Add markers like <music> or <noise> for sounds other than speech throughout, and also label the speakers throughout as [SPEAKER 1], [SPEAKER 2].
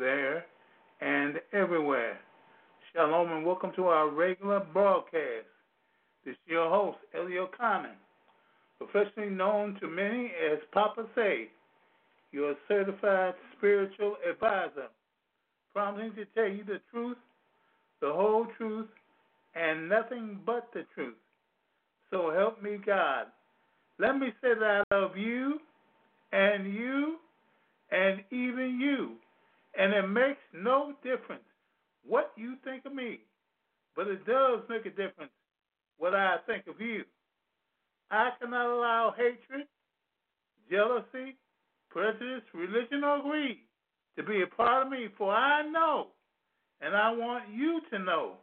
[SPEAKER 1] There, and everywhere. Shalom and welcome to our regular broadcast. This is your host, Elio Common, professionally known to many as Papa Say, your certified spiritual advisor, promising to tell you the truth, the whole truth, and nothing but the truth. So help me God. Let me say that I love you and you and even you. And it makes no difference what you think of me, but it does make a difference what I think of you. I cannot allow hatred, jealousy, prejudice, religion, or greed to be a part of me, for I know, and I want you to know,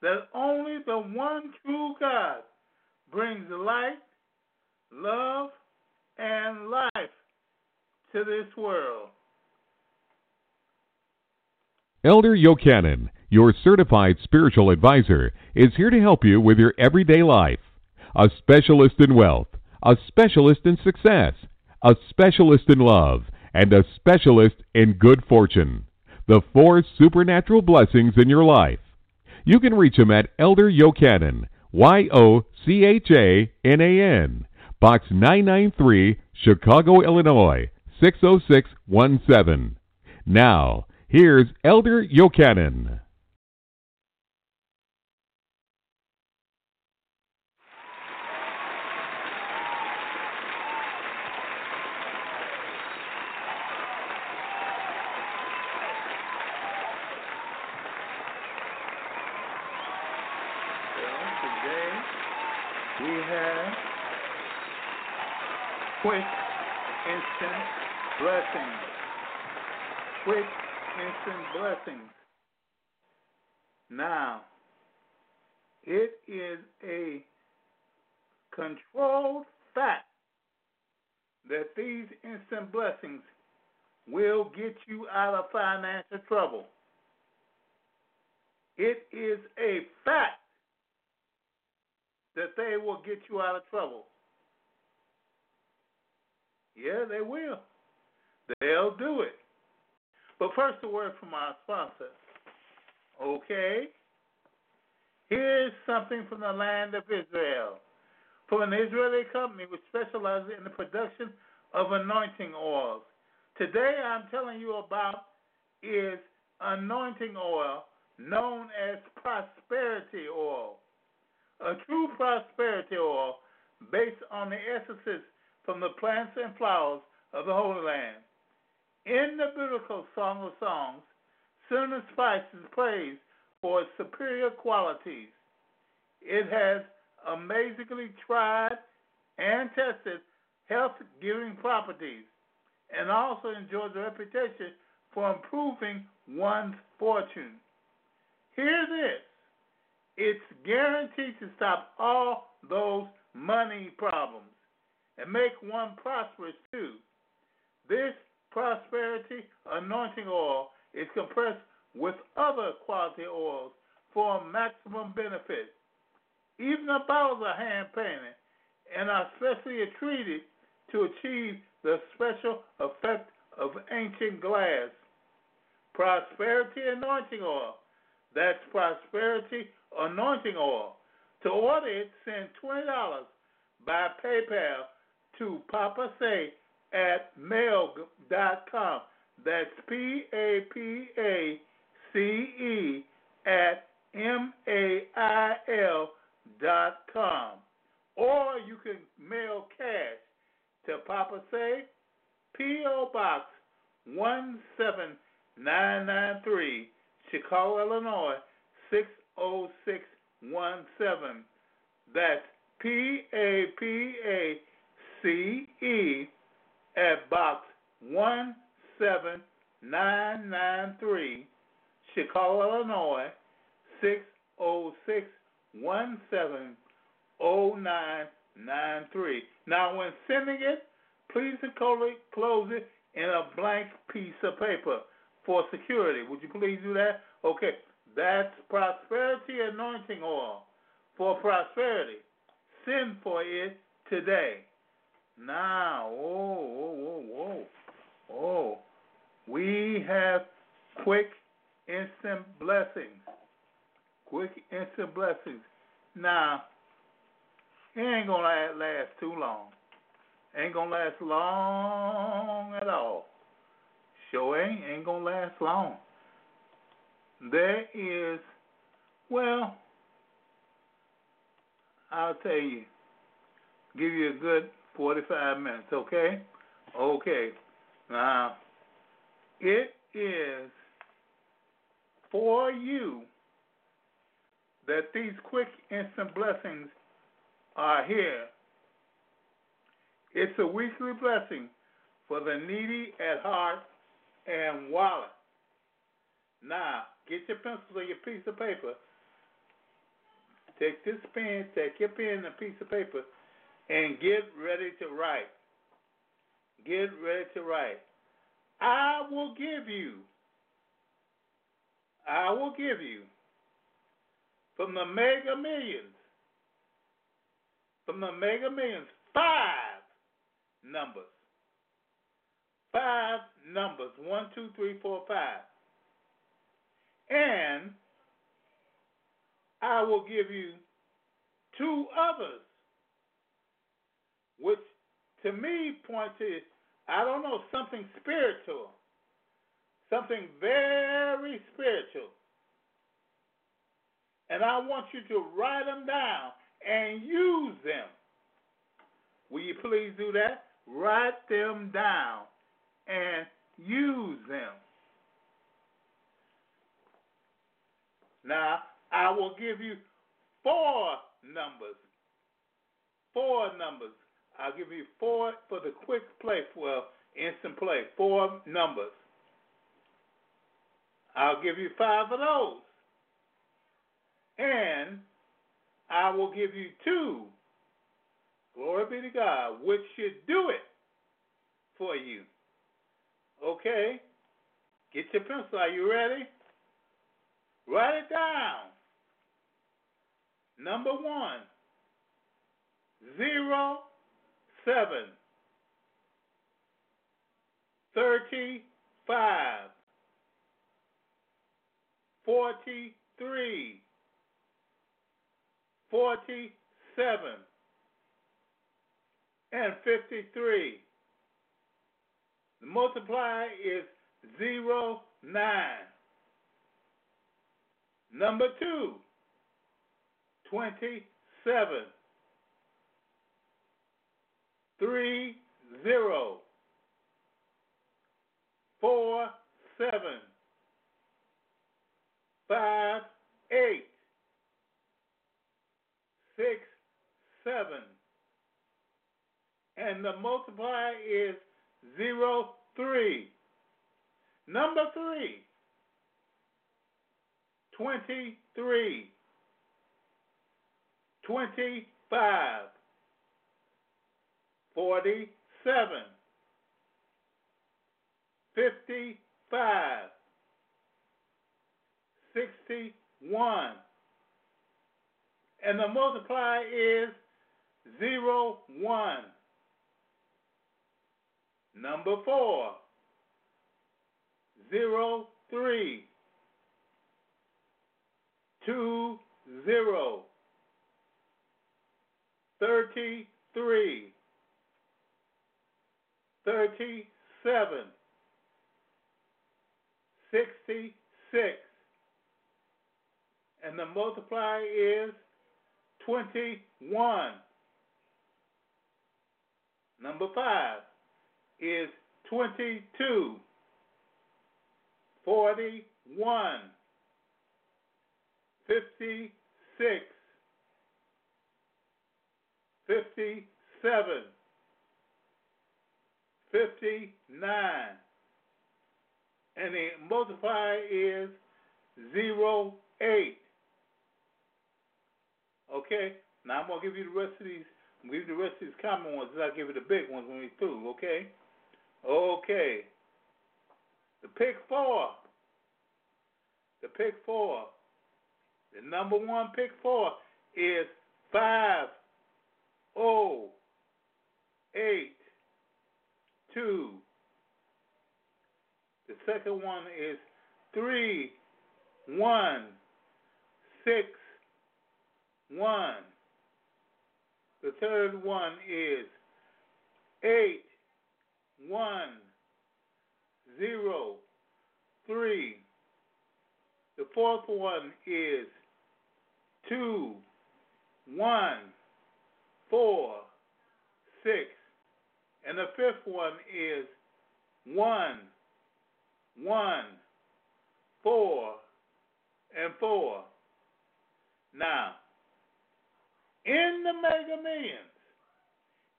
[SPEAKER 1] that only the one true God brings light, love, and life to this world.
[SPEAKER 2] Elder Yochanan, your certified spiritual advisor, is here to help you with your everyday life. A specialist in wealth, a specialist in success, a specialist in love, and a specialist in good fortune. The four supernatural blessings in your life. You can reach him at Elder Yochanan, Y O C H A N A N, Box 993, Chicago, Illinois 60617. Now, here's Elder Yochanan.
[SPEAKER 1] Today we have quick, instant blessings. Quick, instant blessings. Now, it is a controlled fact that these instant blessings will get you out of financial trouble. It is a fact that they will get you out of trouble. Yeah, they will. They'll do it. But first, a word from our sponsor. Okay? Here's something from the land of Israel. From an Israeli company which specializes in the production of anointing oils. Today, I'm telling you about is anointing oil known as prosperity oil a true prosperity oil based on the essences from the plants and flowers of the Holy Land. In the biblical Song of Songs, cinnamon spice is praised for its superior qualities. It has amazingly tried and tested health giving properties and also enjoys a reputation for improving one's fortune. Hear this it's guaranteed to stop all those money problems and make one prosperous too. This prosperity anointing oil is compressed with other quality oils for maximum benefit. Even the bottles are hand painted and are specially treated to achieve the special effect of ancient glass. Prosperity anointing oil. That's prosperity anointing oil. To order it, send $20 by PayPal to Papa Say at mail.com. That's P A P A C E at M A I L dot com. Or you can mail cash to Papa Say, P.O. Box 17993, Chicago, Illinois 60617. That's P A P A C E at box 17993, Chicago, Illinois 60617 Now, when sending it, please enclose it in a blank piece of paper for security. Would you please do that? Okay, that's prosperity anointing oil for prosperity. Send for it today. Now, whoa, whoa, whoa. Oh, we have quick, instant blessings. Quick, instant blessings. Now, it ain't gonna last too long. Ain't gonna last long at all. Sure ain't. Ain't gonna last long. There is, well, I'll tell you, give you a good 45 minutes, okay? Okay. Now, it is for you that these quick instant blessings are here. It's a weekly blessing for the needy at heart and wallet. Now, get your pencil or your piece of paper. Take this pen, take your pen and a piece of paper, and get ready to write. Get ready to write. I will give you, I will give you from the mega millions, from the mega millions, five numbers. Five numbers. One, two, three, four, five. And I will give you two others, which to me point to, I don't know, something spiritual. Something very spiritual. And I want you to write them down and use them. Will you please do that? Write them down and use them. Now, I will give you four numbers. Four numbers. I'll give you four for the quick play, well, instant play. Four numbers. I'll give you five of those. And I will give you two. Glory be to God, which should do it for you. Okay? Get your pencil. Are you ready? Write it down. Number one, zero, seven, thirty-five, forty-three, forty-seven, and fifty-three. The multiplier is zero, nine. Number two, 27. Three, zero. Four, seven. Five, eight. Six, seven. And the multiplier is zero, three. Number three, 23, 25, 47, 55, 61. And the multiplier is 0, 1. Number 4, 0, 3 two zero thirty three thirty seven sixty six and the multiplier is twenty one. Number five is twenty two forty one fifty six, fifty seven, fifty nine, and the multiplier is zero eight. Okay, now I'm gonna give you the rest of these. I'm gonna give you the rest of these common ones. I'll give you the big ones when we through. Okay. Okay. The pick four. The pick four the number one pick four is five oh eight two The second one is three, one, six, one. The third one is eight, one, zero, three. The fourth one is two, one, four, six. And the fifth one is one, one, four, and four. Now, in the mega millions,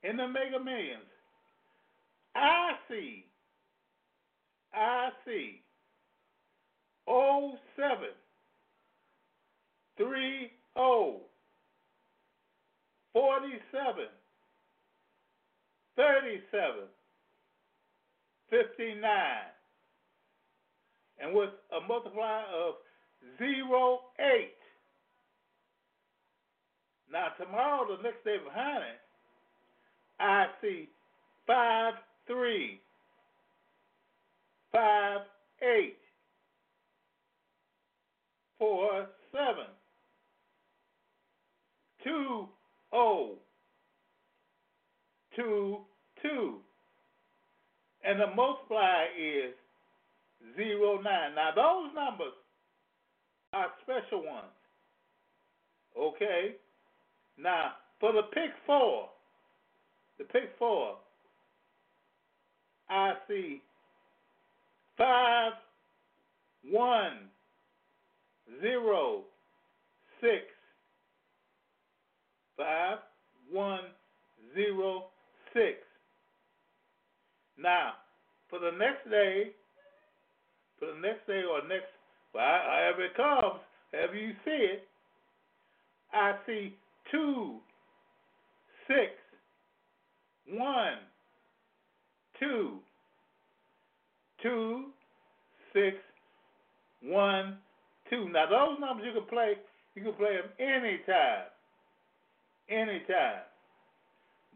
[SPEAKER 1] in the mega millions, I see, I see 07 30 47 37 59 and with a multiplier of zero eight. Now tomorrow, the next day behind it, I see five three, five eight, four seven, two oh, two two, and the multiplier is zero nine. Now those numbers are special ones. Okay? Now for the pick four, the pick four, I see five one zero six five one zero six. Now, for the next day, for the next day or next, well, however it comes, however you see it, I see two, six, one, two, two, six, one, two. Now those numbers you can play, you can play them anytime, anytime.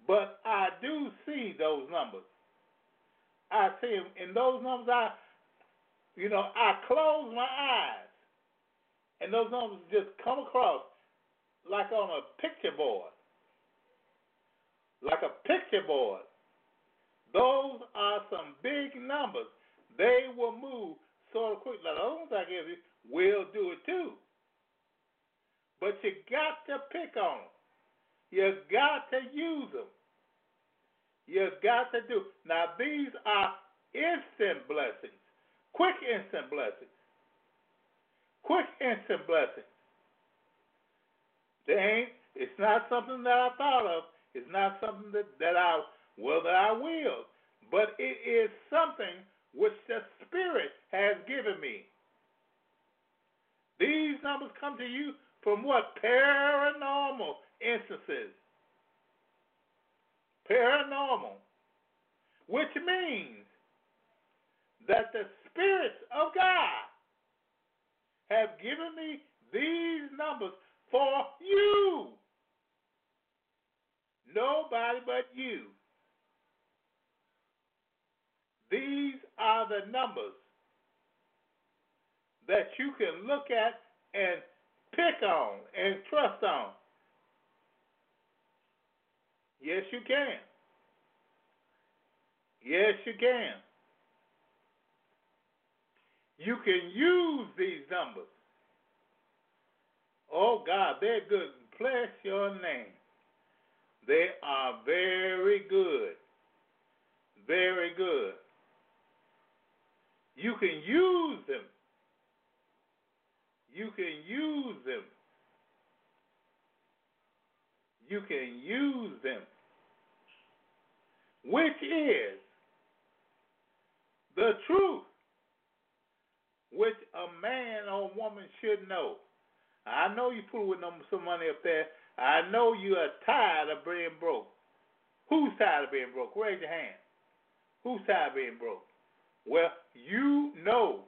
[SPEAKER 1] But I do see those numbers. I see them in those numbers. I, you know, I close my eyes, and those numbers just come across like on a picture board, like a picture board. Those are some big numbers. They will move sort of quick. The ones I give you will do it too. But you got to pick on them. You got to use them. You got to do. Now these are instant blessings, quick instant blessings, quick instant blessings. They ain't. It's not something that I thought of. It's not something that that I that I will. But it is something which the Spirit has given me. These numbers come to you from what? Paranormal paranormal, which means that the spirits of God have given me these numbers for you. Nobody but you. These are the numbers that you can look at and pick on and trust on. Yes, you can. Yes, you can. You can use these numbers. Oh, God, they're good. Bless your name. They are very good. Very good. You can use them. You can use them you can use them, which is the truth, which a man or woman should know. I know you put with some money up there. I know you are tired of being broke. Who's tired of being broke? Raise your hand. Who's tired of being broke? Well, you know.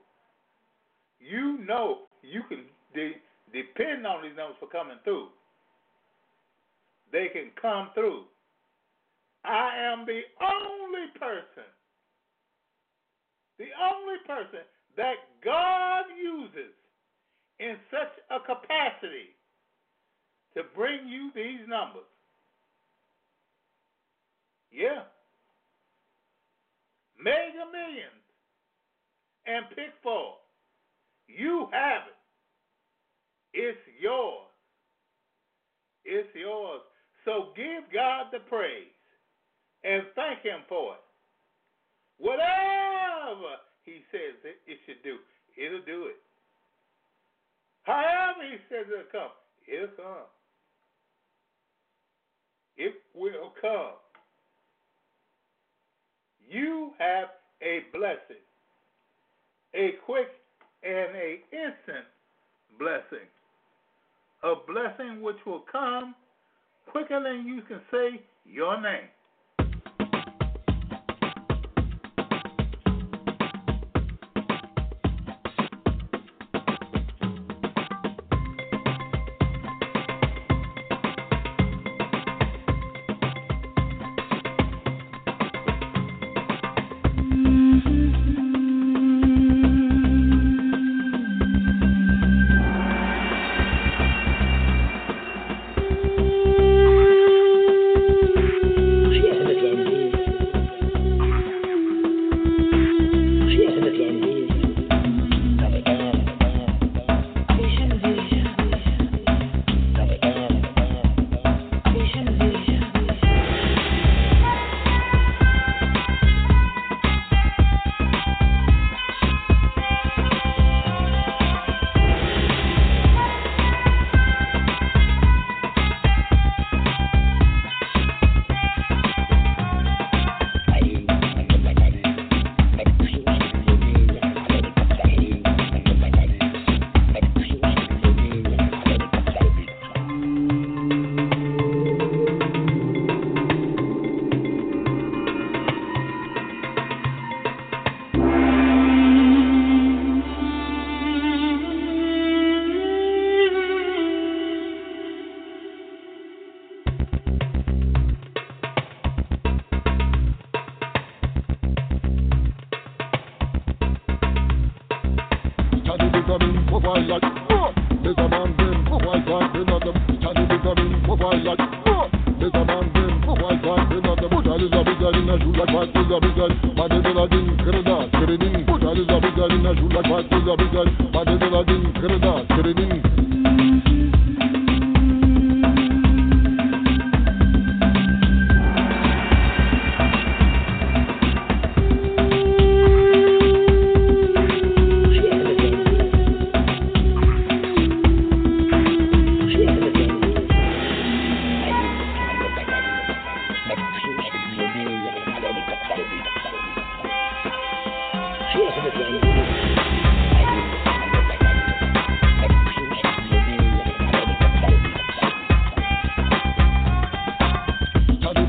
[SPEAKER 1] You know you can de- depend on these numbers for coming through they can come through. I am the only person. the only person that God uses in such a capacity to bring you these numbers. Yeah. Mega millions and pick four. You have it. It's yours. It's yours. So give God the praise and thank Him for it. Whatever He says it, should do, it'll do it. However He says it'll come, it'll come. It will come. You have a blessing, a quick and a instant blessing, a blessing which will come quicker than you can say your name.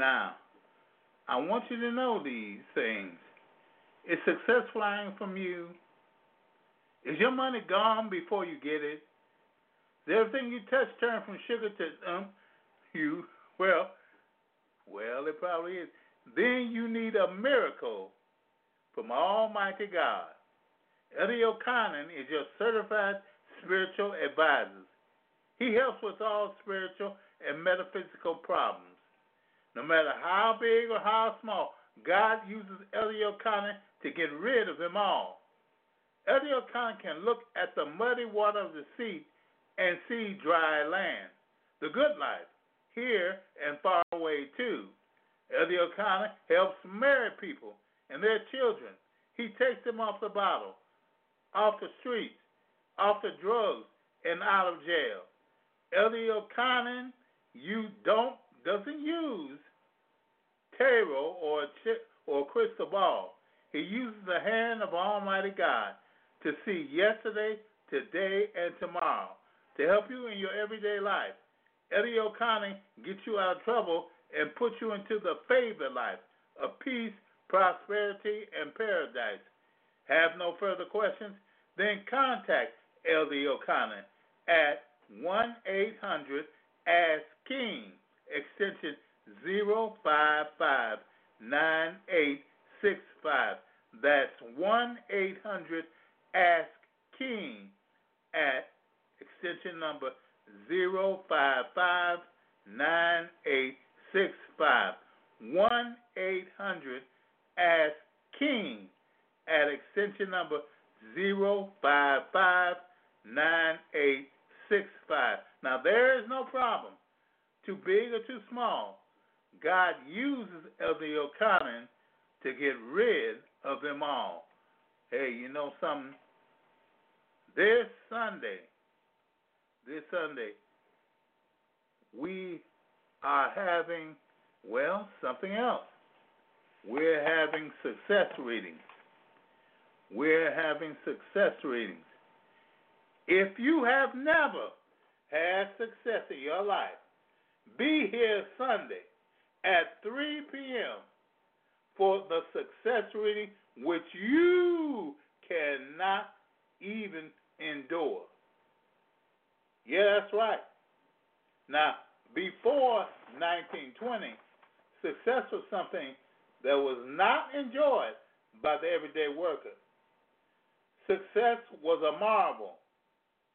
[SPEAKER 1] Now, I want you to know these things. Is success flying from you? Is your money gone before you get it? Is everything you touch turn from sugar to um you <laughs> well well it probably is. Then you need a miracle from Almighty God. Eddie O'Connor is your certified spiritual advisor. He helps with all spiritual and metaphysical problems. No matter how big or how small, God uses O'Connor to get rid of them all. O'Connor can look at the muddy water of the sea and see dry land. The good life, here and far away too. O'Connor helps married people and their children. He takes them off the bottle, off the streets, off the drugs, and out of jail. O'Connor you don't doesn't use tarot or or crystal ball. He uses the hand of Almighty God to see yesterday, today, and tomorrow to help you in your everyday life. Eddie O'Connor gets you out of trouble and puts you into the favored life of peace, prosperity, and paradise. Have no further questions? Then contact L.D. O'Connor at 1 800 Ask King, extension 055 9865. That's 1 800 Ask King at extension number 055 9865. 1 800 Ask King at extension number 055 9865. Now, there is no problem, too big or too small. God uses Elder O'Connor to get rid of them all. Hey, you know something? This Sunday, this Sunday, we are having, well, something else. We're having success readings. We're having success readings. If you have never had success in your life, be here Sunday at 3 p.m. for the success reading which you cannot even endure. Yeah, that's right. Now, before 1920, success was something that was not enjoyed by the everyday worker. Success was a marvel,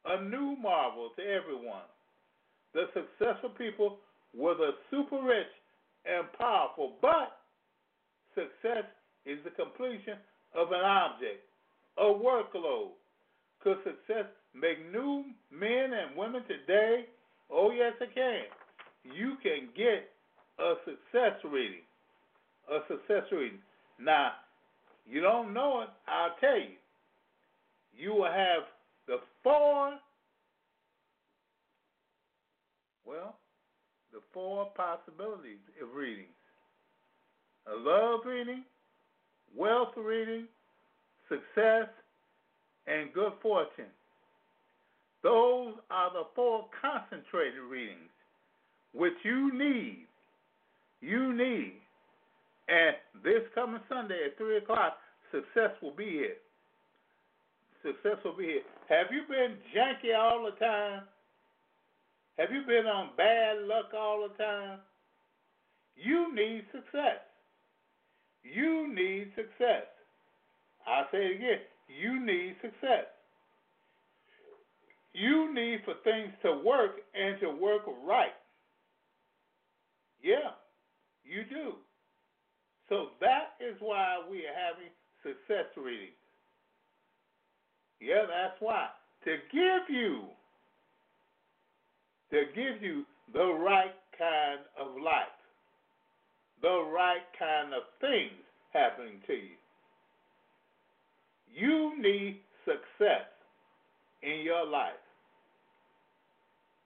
[SPEAKER 1] a new marvel to everyone. The successful people were the super rich and powerful, but success is the completion of an object, a workload. Could success make new men and women today? Oh, yes, it can. You can get a success reading. A success reading. Now, you don't know it, I'll tell you. You will have the four, well, the four possibilities of readings a love reading, wealth reading, success, and good fortune. Those are the four concentrated readings which you need. You need. And this coming Sunday at 3 o'clock, success will be here. Success will be here. Have you been janky all the time? Have you been on bad luck all the time? You need success. You need success. I'll say it again. You need success. You need for things to work and to work right. Yeah, you do. So that is why we are having success readings. Yeah, that's why. To give you, to give you the right kind of life the right kind of things happening to you. You need success in your life.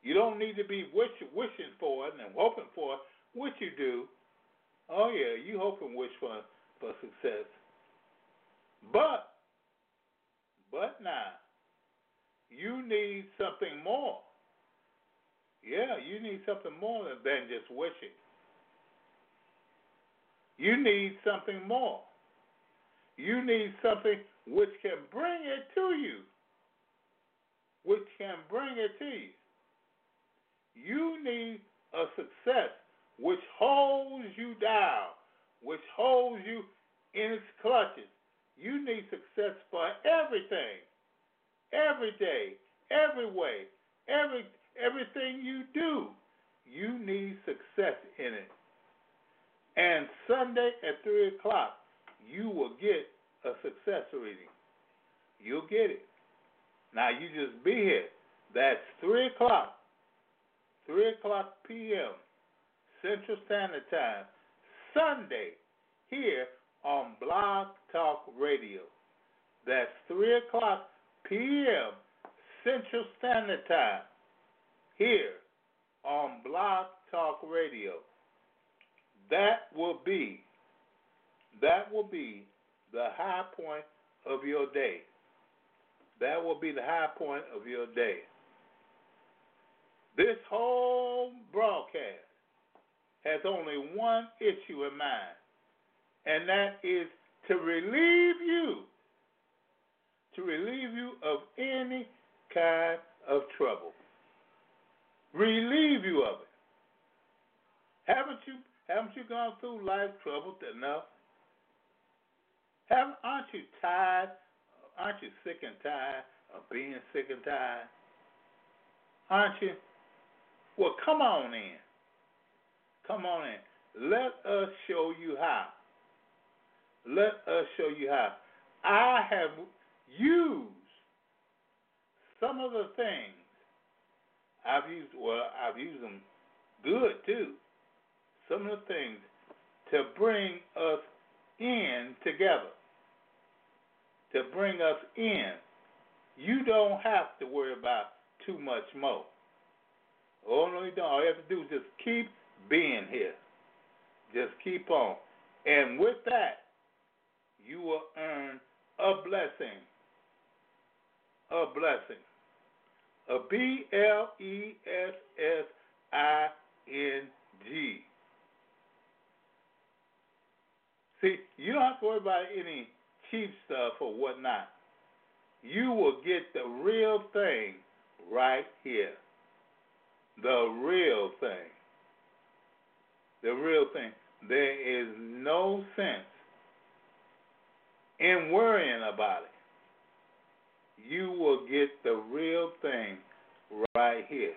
[SPEAKER 1] You don't need to be wish, wishing for it and hoping for it, which you do. Oh yeah, you hope and wish for for success. But but now you need something more. Yeah, you need something more than just wishing. You need something more. You need something which can bring it to you. Which can bring it to you. You need a success which holds you down, which holds you in its clutches. You need success for everything, every day, every way, every everything you do. You need success in it. And Sunday at 3 o'clock, you will get a success reading. You'll get it. Now, you just be here. That's 3 o'clock, 3 o'clock p.m. Central Standard Time, Sunday, here on Blog Talk Radio. That's 3 o'clock p.m. Central Standard Time, here on Blog Talk Radio. That will be, that will be the high point of your day. That will be the high point of your day. This whole broadcast has only one issue in mind, and that is to relieve you, to relieve you of any kind of trouble. Relieve you of it. Haven't you haven't you gone through life troubles enough? Haven't aren't you tired? Aren't you sick and tired of being sick and tired? Aren't you? Well, come on in. Come on in. Let us show you how. Let us show you how. I have used some of the things I've used. Well, I've used them good too. Some of the things to bring us in together. To bring us in. You don't have to worry about too much more. Oh, no, you don't. All you have to do is just keep being here. Just keep on. And with that, you will earn a blessing. A blessing. A B L E S S I N G. See, you don't have to worry about any cheap stuff or whatnot. You will get the real thing right here the real thing. The real thing. There is no sense in worrying about it. You will get the real thing right here.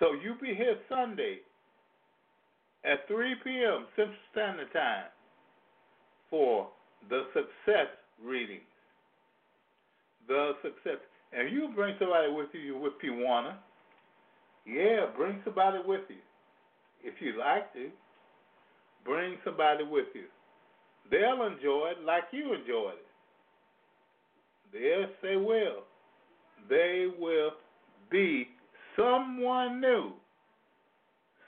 [SPEAKER 1] So you be here Sunday at 3 p.m. Central Standard Time for the success readings. The success. And you bring somebody with you if you wanna. Yeah, bring somebody with you. If you like to, bring somebody with you. They'll enjoy it like you enjoyed it. Yes, they will. They will be someone new.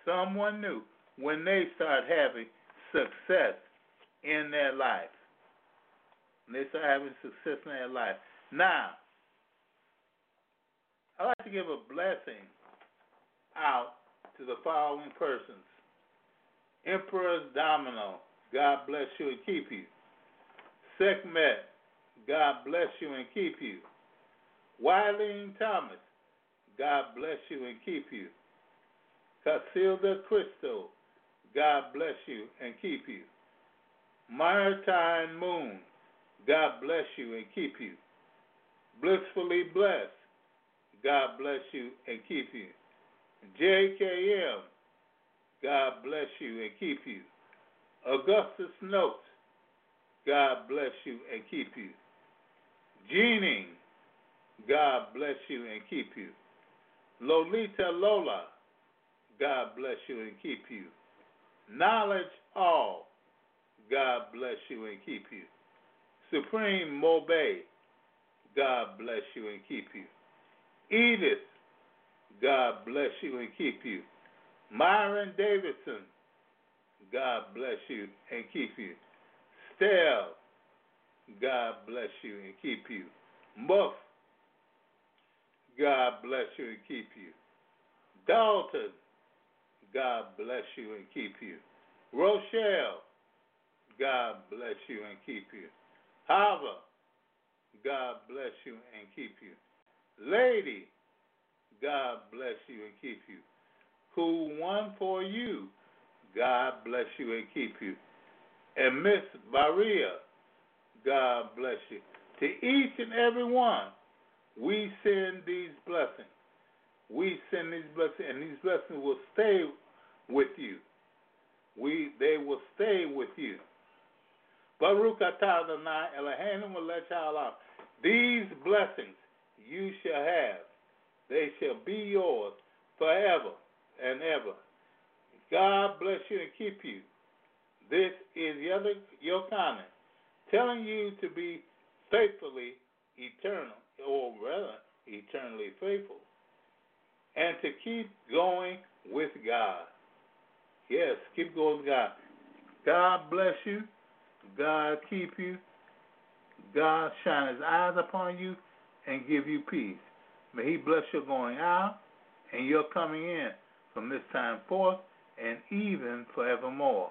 [SPEAKER 1] Someone new when they start having success in their life. When they start having success in their life. Now, I'd like to give a blessing out to the following persons Emperor's Domino, God bless you and keep you. Sekhmet, God bless you and keep you. Wileen Thomas, God bless you and keep you. Casilda Cristo, God bless you and keep you. Maritime Moon, God bless you and keep you. Blissfully blessed, God bless you and keep you. JKM, God bless you and keep you. Augustus Notes, God bless you and keep you. Jeaning, God bless you and keep you. Lolita Lola, God bless you and keep you. Knowledge All, God bless you and keep you. Supreme Mobe, God bless you and keep you. Edith, God bless you and keep you. Myron Davidson, God bless you and keep you. Stell, God bless you and keep you. Muff, God bless you and keep you. Dalton, God bless you and keep you. Rochelle, God bless you and keep you. Hava, God bless you and keep you. Lady, God bless you and keep you. Who won for you, God bless you and keep you. And Miss Maria, God bless you. To each and every one, we send these blessings. We send these blessings, and these blessings will stay with you. We they will stay with you. Baruch atah Adonai. These blessings you shall have They shall be yours forever and ever. God bless you and keep you. This is Yochanan telling you to be faithfully eternal, or rather, eternally faithful, and to keep going with God. Yes, keep going with God. God bless you. God keep you. God shine his eyes upon you and give you peace. May he bless your going out and your coming in from this time forth and even forevermore.